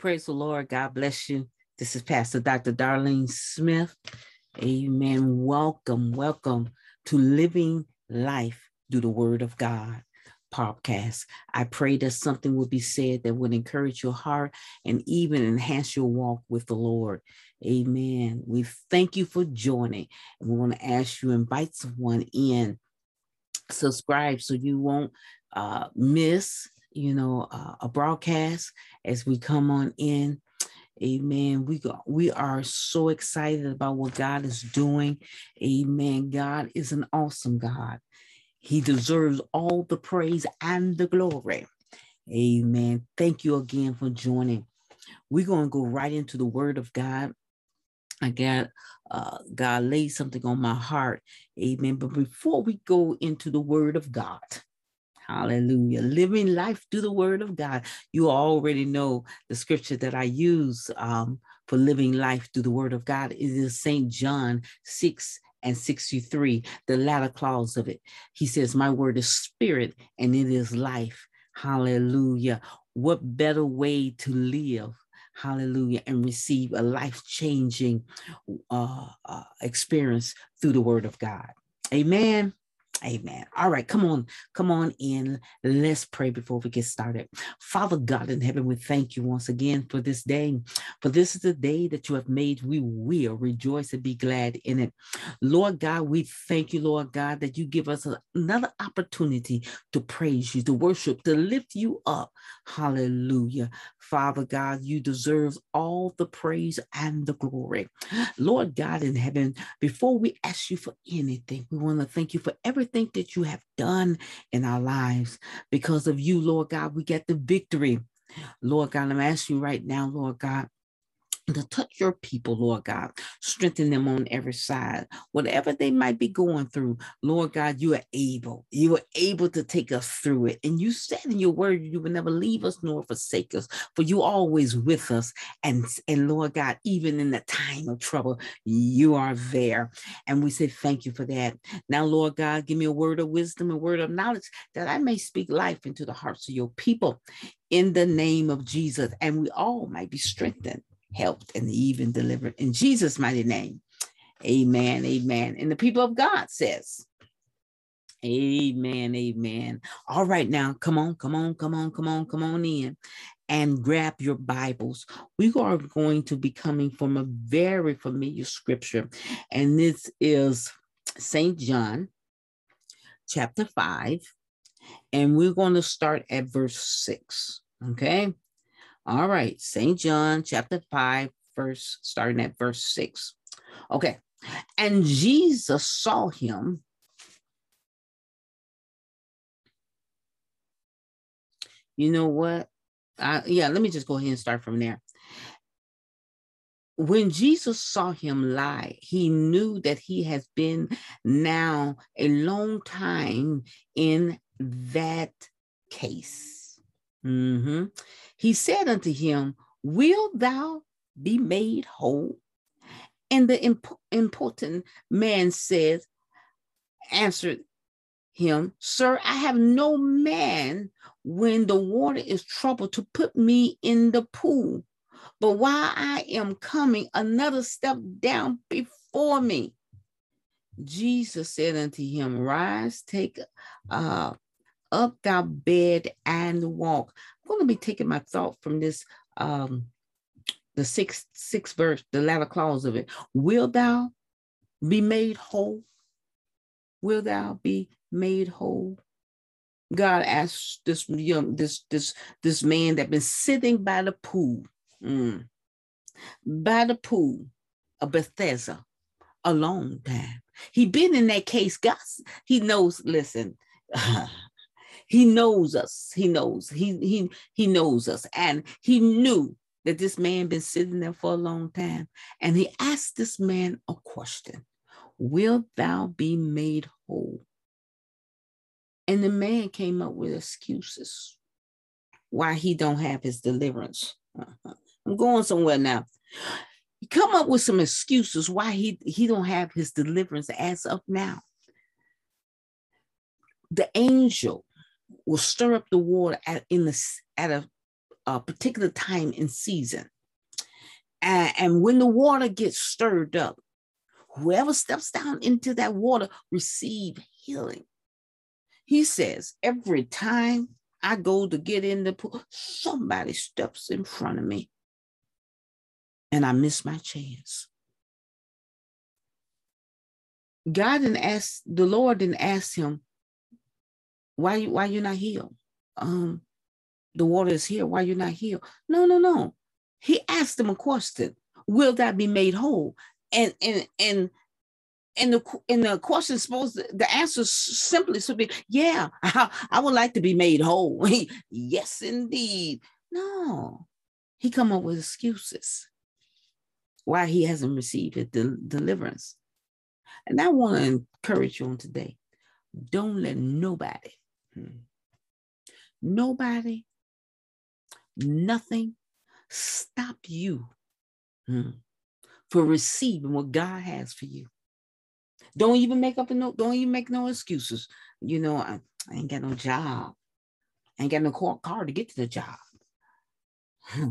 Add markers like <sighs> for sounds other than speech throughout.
Praise the Lord. God bless you. This is Pastor Dr. Darlene Smith. Amen. Welcome, welcome to Living Life through the Word of God podcast. I pray that something will be said that would encourage your heart and even enhance your walk with the Lord. Amen. We thank you for joining. And we want to ask you invite someone in, subscribe so you won't uh, miss you know, uh, a broadcast as we come on in. Amen. We go, we are so excited about what God is doing. Amen. God is an awesome God. He deserves all the praise and the glory. Amen. Thank you again for joining. We're going to go right into the word of God. I got uh, God laid something on my heart. Amen. But before we go into the word of God, Hallelujah. Living life through the word of God. You already know the scripture that I use um, for living life through the word of God. It is St. John 6 and 63, the latter clause of it. He says, My word is spirit and it is life. Hallelujah. What better way to live? Hallelujah. And receive a life changing uh, uh, experience through the word of God. Amen. Amen. All right, come on, come on in. Let's pray before we get started. Father God in heaven, we thank you once again for this day. For this is the day that you have made. We will rejoice and be glad in it. Lord God, we thank you, Lord God, that you give us another opportunity to praise you, to worship, to lift you up. Hallelujah. Father God, you deserve all the praise and the glory. Lord God in heaven, before we ask you for anything, we want to thank you for everything everything that you have done in our lives. Because of you, Lord God, we get the victory. Lord God, I'm asking you right now, Lord God, to touch your people, Lord God. Strengthen them on every side. Whatever they might be going through, Lord God, you are able. You are able to take us through it. And you said in your word, you will never leave us nor forsake us, for you always with us. And, and Lord God, even in the time of trouble, you are there. And we say thank you for that. Now, Lord God, give me a word of wisdom, a word of knowledge that I may speak life into the hearts of your people in the name of Jesus, and we all might be strengthened helped, and even delivered. In Jesus' mighty name, amen, amen. And the people of God says, Amen, amen. All right, now come on, come on, come on, come on, come on in and grab your Bibles. We are going to be coming from a very familiar scripture, and this is St. John chapter 5, and we're going to start at verse 6. Okay. All right, St. John chapter 5, verse starting at verse 6. Okay. And Jesus saw him. You know what? Uh, yeah, let me just go ahead and start from there. When Jesus saw him lie, he knew that he has been now a long time in that case. Mm-hmm. He said unto him, Will thou be made whole? And the imp- important man said, answered him, Sir, I have no man when the water is troubled to put me in the pool. But while I am coming, another step down before me. Jesus said unto him, Rise, take uh, up thou bed and walk. I'm going to be taking my thought from this um the sixth sixth verse, the latter clause of it. Will thou be made whole? Will thou be made whole? God asked this young this this this man that been sitting by the pool, mm, by the pool of Bethesda, a long time. He been in that case. God, he knows. Listen, <laughs> He knows us. He knows. He he he knows us. And he knew that this man been sitting there for a long time. And he asked this man a question. Will thou be made whole? And the man came up with excuses why he don't have his deliverance. Uh-huh. I'm going somewhere now. He come up with some excuses why he, he don't have his deliverance as of now. The angel will stir up the water at in the at a a particular time and season. And, and when the water gets stirred up, whoever steps down into that water receive healing. He says, every time I go to get in the pool, somebody steps in front of me and I miss my chance. God didn't ask, the Lord didn't ask him, why, why you not healed? Um, the water is here. Why you not healed? No, no, no. He asked him a question. Will that be made whole? And and and and the and the question supposed to, the answer simply should be yeah <laughs> I, I would like to be made whole <laughs> yes indeed no he come up with excuses why he hasn't received his deliverance and i want to encourage you on today don't let nobody nobody nothing stop you hmm, for receiving what God has for you. Don't even make up a no, don't even make no excuses. You know, I, I ain't got no job. I ain't got no car, car to get to the job. Hmm.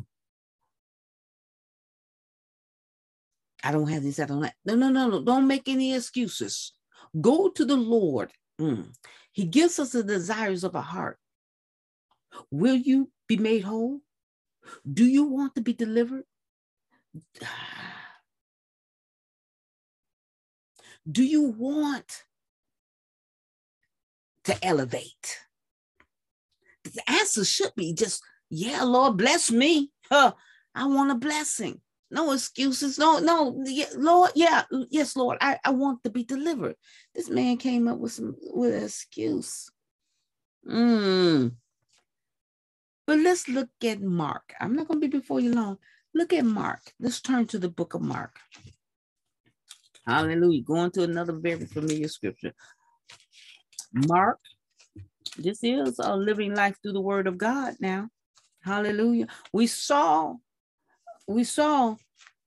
I don't have this, I don't have no, no, no, no. Don't make any excuses. Go to the Lord. Mm. He gives us the desires of our heart. Will you be made whole? Do you want to be delivered? <sighs> Do you want to elevate? The answer should be just, yeah, Lord, bless me. Huh, I want a blessing. No excuses. No, no, yeah, Lord, yeah, yes, Lord, I, I want to be delivered. This man came up with some with an excuse. Mm. But let's look at Mark. I'm not going to be before you long. Look at Mark. Let's turn to the book of Mark. Hallelujah. Going to another very familiar scripture. Mark. This is a living life through the word of God now. Hallelujah. We saw, we saw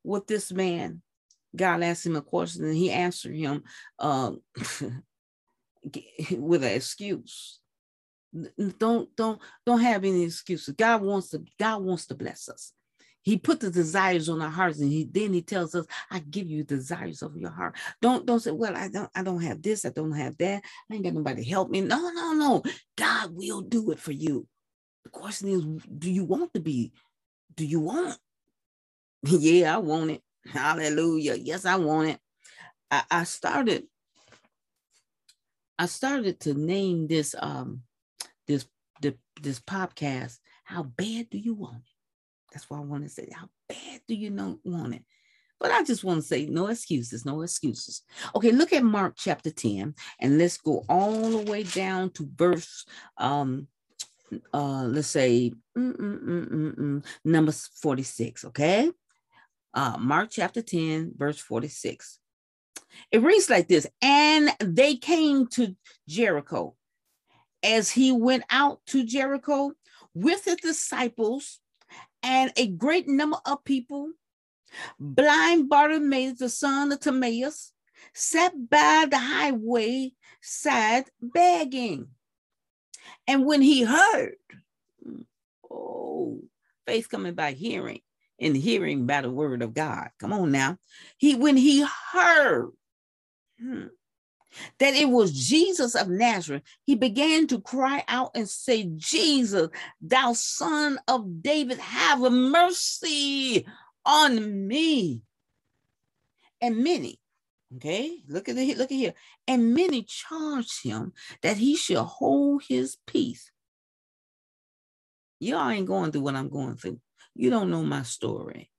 what this man, God asked him a question and he answered him uh, <laughs> with an excuse. Don't don't don't have any excuses. God wants to God wants to bless us. He put the desires on our hearts, and he then he tells us, "I give you desires of your heart." Don't don't say, "Well, I don't I don't have this, I don't have that, I ain't got nobody to help me." No, no, no. God will do it for you. The question is, do you want to be? Do you want? <laughs> yeah, I want it. Hallelujah. Yes, I want it. I, I started. I started to name this um this the, this podcast. How bad do you want it? That's why I want to say, how bad do you not want it? But I just want to say, no excuses, no excuses. Okay, look at Mark chapter 10, and let's go all the way down to verse, um, uh, let's say, mm, mm, mm, number 46, okay? Uh, Mark chapter 10, verse 46. It reads like this And they came to Jericho. As he went out to Jericho with his disciples, and a great number of people, blind Bartimaeus, the son of Timaeus, sat by the highway side begging. And when he heard, oh, faith coming by hearing, and hearing by the word of God. Come on now. He when he heard hmm, that it was Jesus of Nazareth, he began to cry out and say, Jesus, thou son of David, have mercy on me. And many, okay, look at it, look at here. And many charged him that he should hold his peace. Y'all ain't going through what I'm going through. You don't know my story.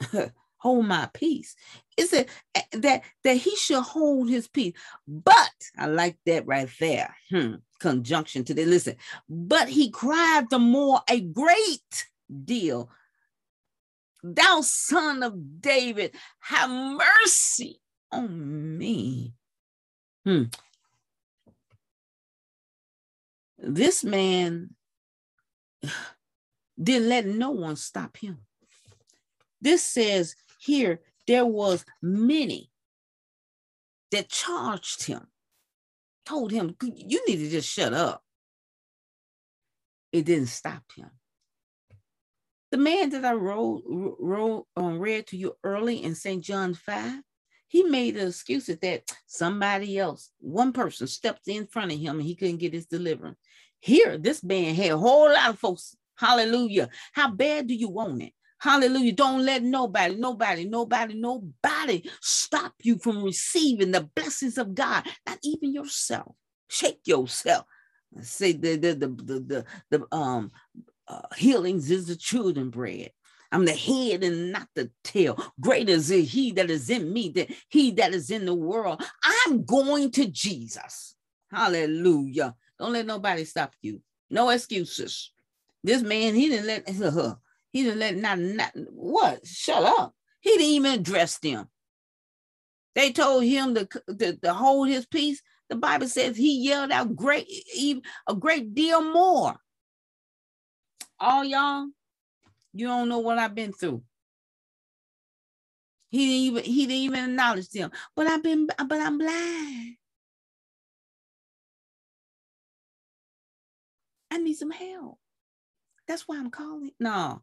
<laughs> hold my peace. Is it eh, that that he should hold his peace. But I like that right there. Hmm. Conjunction to the listen. But he cried the more a great deal. Thou son of David, have mercy on me. Hmm. This man didn't let no one stop him. This says here there was many that charged him, told him, you need to just shut up. It didn't stop him. The man that I wrote, wrote um, read to you early in St. John 5, he made the excuses that somebody else, one person stepped in front of him and he couldn't get his deliverance. Here, this man had a whole lot of folks. Hallelujah. How bad do you want it? Hallelujah. Don't let nobody, nobody, nobody, nobody stop you from receiving the blessings of God, not even yourself. Shake yourself. Say the the the the the, the um uh, healings is the children bread. I'm the head and not the tail. Greater is he that is in me than he that is in the world. I'm going to Jesus. Hallelujah. Don't let nobody stop you. No excuses. This man, he didn't let uh, <laughs> he didn't let not, not what? Shut up. He didn't even address them. They told him to, to, to hold his peace. The Bible says he yelled out great, even a great deal more. All y'all, you don't know what I've been through. He didn't even he didn't even acknowledge them. But I've been but I'm blind. I need some help. That's why I'm calling. No.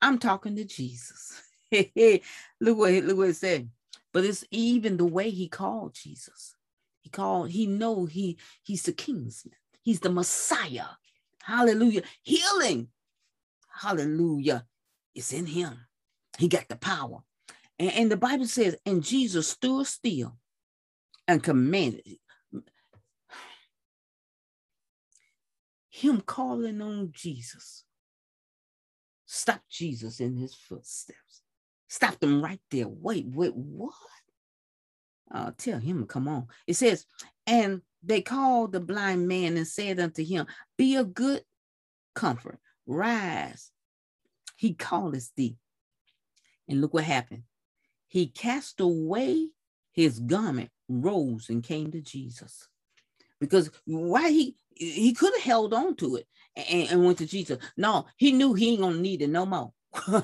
I'm talking to Jesus. <laughs> look what look what it said. But it's even the way he called Jesus. He called, he know he he's the kingsman. He's the Messiah. Hallelujah. Healing hallelujah, It's in him. He got the power. And, and the Bible says, and Jesus stood still and commanded him calling on Jesus. Stop Jesus in his footsteps. Stop them right there. Wait, wait, what? Uh, tell him come on. It says, and they called the blind man and said unto him, Be a good comfort, Rise. He calleth thee. And look what happened. He cast away his garment, rose, and came to Jesus. Because why he he could have held on to it and, and went to Jesus. No, he knew he ain't gonna need it no more. <laughs>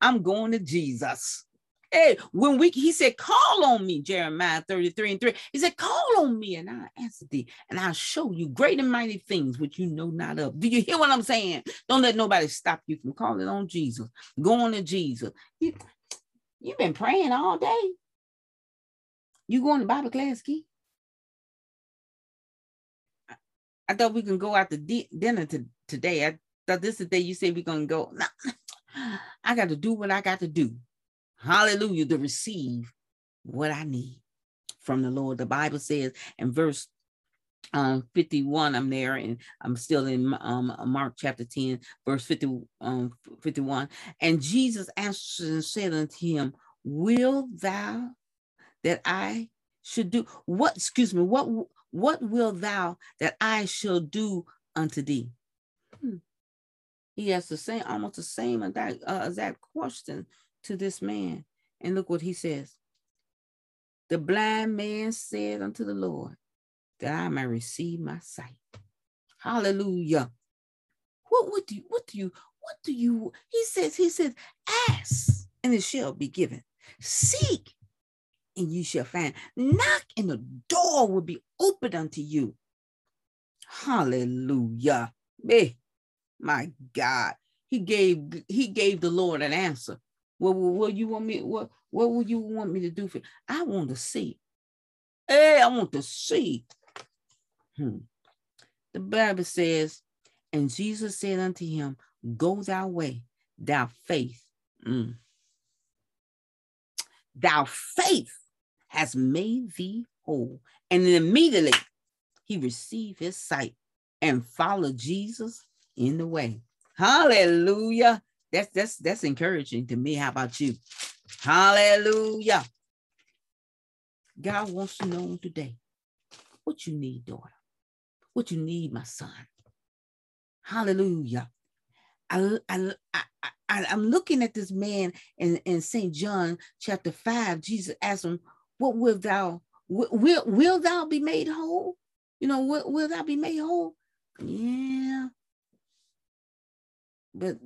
I'm going to Jesus. Hey, when we he said, call on me, Jeremiah 33 and 3. He said, call on me and I'll answer thee, and I'll show you great and mighty things which you know not of. Do you hear what I'm saying? Don't let nobody stop you from calling on Jesus, going to Jesus. You, you've been praying all day. You going to Bible class, Key? I thought we can go out to di- dinner to, today. I thought this is the day you said we're gonna go. No, I got to do what I got to do hallelujah, to receive what I need from the Lord. The Bible says in verse um, 51, I'm there and I'm still in um, Mark chapter 10, verse 50, um, 51. And Jesus answered and said unto him, Will thou that I should do what? Excuse me, what what will thou that I shall do unto thee? Hmm. He has the same, almost the same exact, uh, exact question to this man. And look what he says. The blind man said unto the Lord, that I may receive my sight. Hallelujah. What would you, what do you, what do you, he says, he says, ask and it shall be given. Seek and you shall find. Knock and the door will be opened unto you. Hallelujah. Hey, my God. He gave he gave the Lord an answer. What, what, you want me? What what would you want me to do for? You? I want to see. Hey, I want to see. Hmm. The Bible says, and Jesus said unto him, Go thy way, thou faith. Mm. Thou faith has made thee whole. And immediately he received his sight and followed Jesus in the way. Hallelujah that's that's that's encouraging to me. How about you? Hallelujah. God wants to know today what you need, daughter. What you need, my son. Hallelujah. I, I, I, I, am looking at this man in, in St. John chapter 5. Jesus asked him, What will thou, will, will thou be made whole? You know, will, will thou be made whole? Yeah. But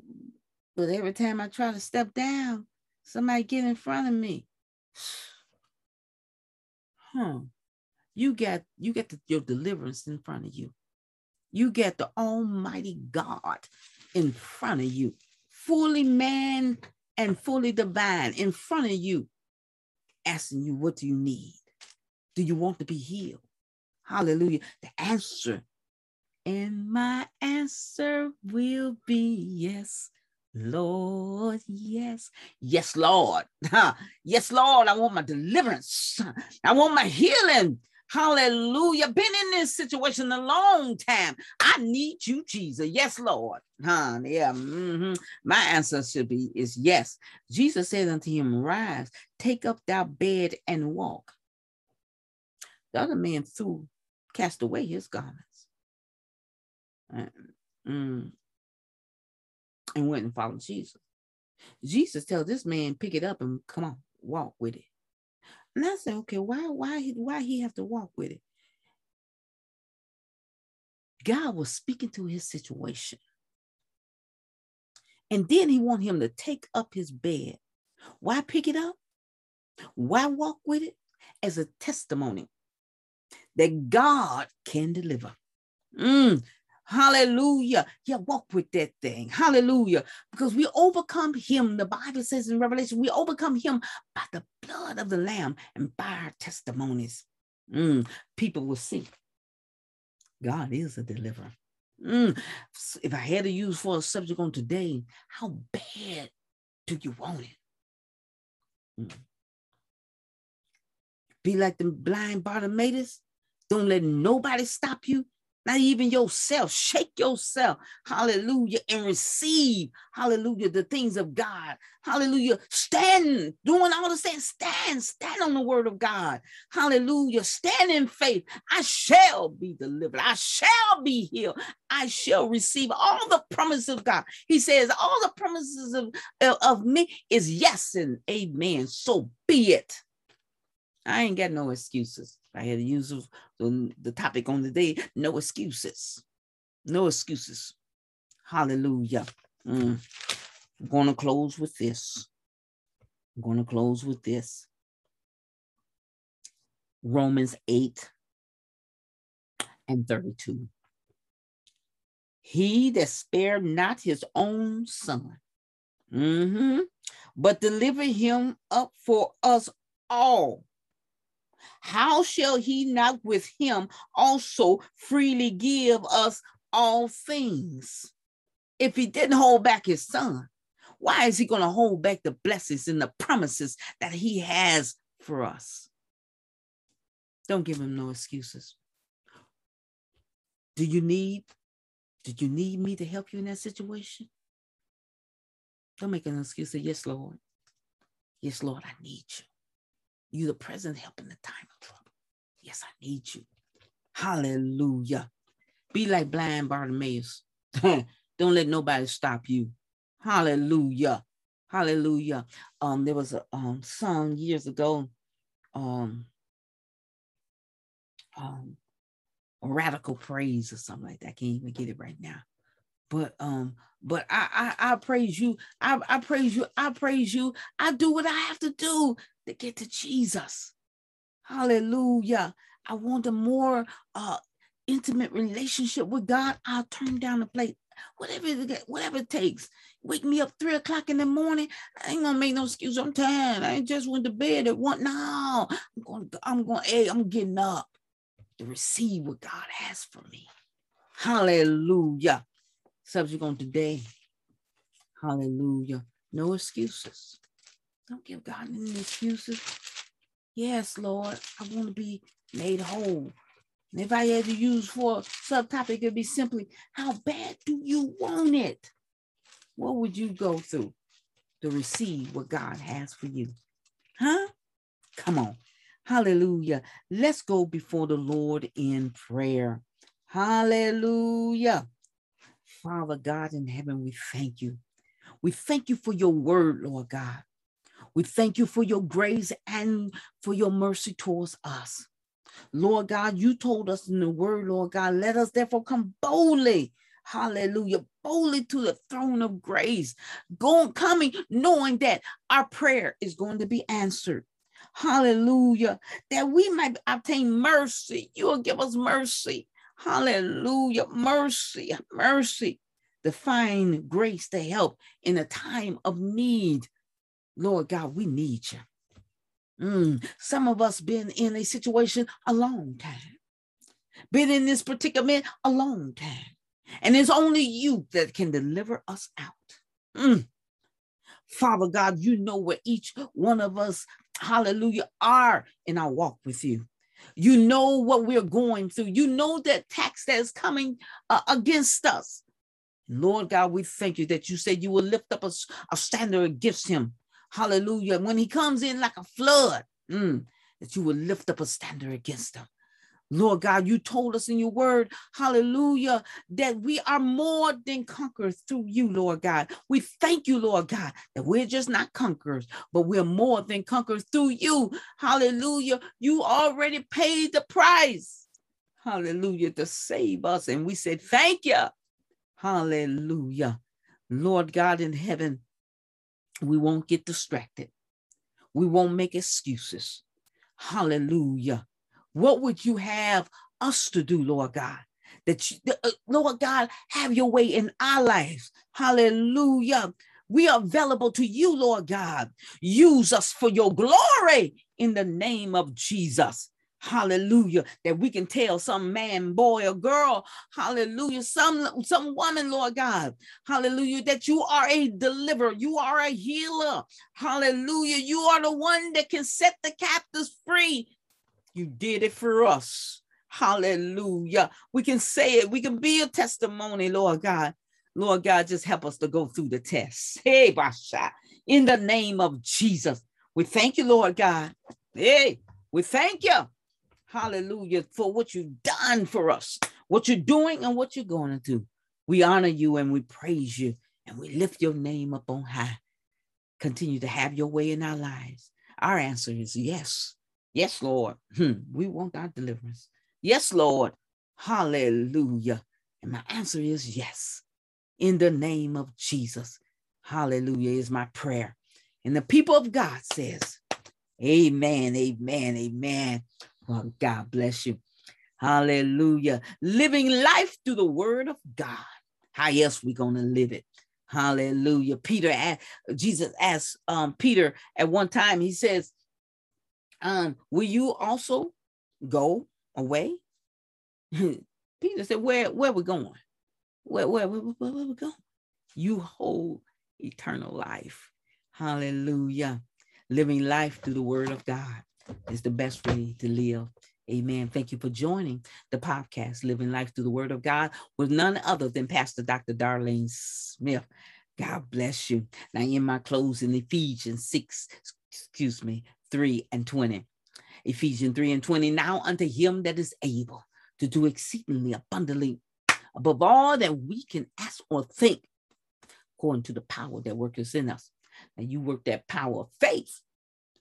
but every time I try to step down, somebody get in front of me. <sighs> Huh. You got you get the, your deliverance in front of you. You get the Almighty God in front of you, fully man and fully divine in front of you, asking you, What do you need? Do you want to be healed? Hallelujah. The answer. And my answer will be yes. Lord, yes. Yes, Lord. <laughs> yes, Lord. I want my deliverance. I want my healing. Hallelujah. Been in this situation a long time. I need you, Jesus. Yes, Lord. Huh? Yeah. Mm-hmm. My answer should be is yes. Jesus said unto him, Rise, take up thy bed and walk. The other man threw, cast away his garments. Mm, and went and followed Jesus. Jesus tells this man, pick it up and come on, walk with it. And I said, okay, why, why, why he have to walk with it? God was speaking to his situation. And then he want him to take up his bed. Why pick it up? Why walk with it? As a testimony that God can deliver. Mm, Hallelujah. Yeah, walk with that thing. Hallelujah. Because we overcome him. The Bible says in Revelation, we overcome him by the blood of the Lamb and by our testimonies. Mm, people will see God is a deliverer. Mm, if I had to use for a subject on today, how bad do you want it? Mm. Be like the blind Bartimaeus. Don't let nobody stop you not even yourself. Shake yourself. Hallelujah. And receive, hallelujah, the things of God. Hallelujah. Stand, doing all the same. Stand, stand on the word of God. Hallelujah. Stand in faith. I shall be delivered. I shall be healed. I shall receive all the promises of God. He says, all the promises of, of me is yes and amen. So be it. I ain't got no excuses. I had to use the, the topic on the day no excuses. No excuses. Hallelujah. Mm. I'm going to close with this. I'm going to close with this. Romans 8 and 32. He that spared not his own son, mm-hmm, but delivered him up for us all how shall he not with him also freely give us all things? If he didn't hold back his son, why is he going to hold back the blessings and the promises that he has for us? Don't give him no excuses. Do you need did you need me to help you in that situation? Don't make an excuse. Say, yes, Lord. Yes, Lord, I need you. You the present help in the time of trouble. Yes, I need you. Hallelujah. Be like blind Bartimaeus. <laughs> Don't let nobody stop you. Hallelujah. Hallelujah. Um, there was a um song years ago. Um, um radical praise or something like that. I can't even get it right now. But um, but I I, I praise you. I, I praise you. I praise you. I do what I have to do to get to Jesus. Hallelujah. I want a more uh, intimate relationship with God. I'll turn down the plate. Whatever it, whatever it takes. Wake me up three o'clock in the morning. I ain't gonna make no excuse. I'm tired. I just went to bed at one. No, I'm going. I'm going. Hey, I'm getting up to receive what God has for me. Hallelujah. Subject on today. Hallelujah. No excuses. Don't give God any excuses. Yes, Lord, I want to be made whole. And if I had to use for a subtopic, it'd be simply, how bad do you want it? What would you go through to receive what God has for you? Huh? Come on. Hallelujah. Let's go before the Lord in prayer. Hallelujah. Father God in heaven, we thank you. We thank you for your word, Lord God. We thank you for your grace and for your mercy towards us. Lord God, you told us in the word, Lord God, let us therefore come boldly. Hallelujah. Boldly to the throne of grace. Going, coming, knowing that our prayer is going to be answered. Hallelujah. That we might obtain mercy. You will give us mercy. Hallelujah. Mercy, mercy. to find grace to help in a time of need. Lord God, we need you. Mm, some of us been in a situation a long time, been in this predicament a long time, and it's only you that can deliver us out. Mm. Father God, you know where each one of us, hallelujah, are in our walk with you. You know what we're going through. You know that tax that is coming uh, against us. Lord God, we thank you that you said you will lift up a, a standard against him. Hallelujah. When he comes in like a flood, mm, that you will lift up a standard against him. Lord God, you told us in your word, hallelujah, that we are more than conquerors through you, Lord God. We thank you, Lord God, that we're just not conquerors, but we're more than conquerors through you. Hallelujah. You already paid the price. Hallelujah, to save us. And we said, thank you. Hallelujah. Lord God in heaven, we won't get distracted. We won't make excuses. Hallelujah. What would you have us to do, Lord God? That you, uh, Lord God, have your way in our lives. Hallelujah. We are available to you, Lord God. Use us for your glory in the name of Jesus. Hallelujah. That we can tell some man, boy, or girl, hallelujah, some, some woman, Lord God, hallelujah, that you are a deliverer, you are a healer. Hallelujah. You are the one that can set the captives free. You did it for us. Hallelujah. We can say it. We can be a testimony, Lord God. Lord God, just help us to go through the test. Hey, Basha, in the name of Jesus. We thank you, Lord God. Hey, we thank you. Hallelujah for what you've done for us, what you're doing and what you're going to do. We honor you and we praise you and we lift your name up on high. Continue to have your way in our lives. Our answer is yes. Yes, Lord. Hmm. We want our deliverance. Yes, Lord. Hallelujah. And my answer is yes. In the name of Jesus. Hallelujah is my prayer. And the people of God says, Amen, amen, amen. God bless you. Hallelujah. Living life through the word of God. How else we to live it? Hallelujah. Peter, Jesus asked um, Peter at one time, he says, um, will you also go away? <laughs> Peter said, where, where we going? Where, where, where, where, where we going? You hold eternal life. Hallelujah. Living life through the word of God is the best way to live. Amen. Thank you for joining the podcast, Living Life Through the Word of God, with none other than Pastor Dr. Darlene Smith. God bless you. Now, in my closing, Ephesians 6, excuse me, 3 and 20. Ephesians 3 and 20. Now unto him that is able to do exceedingly abundantly above all that we can ask or think, according to the power that works in us. And you work that power of faith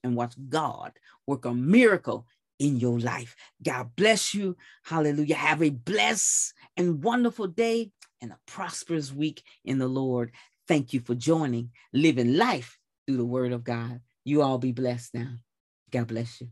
and watch God work a miracle in your life. God bless you. Hallelujah. Have a blessed and wonderful day and a prosperous week in the Lord. Thank you for joining Living Life through the Word of God. You all be blessed now. God bless you.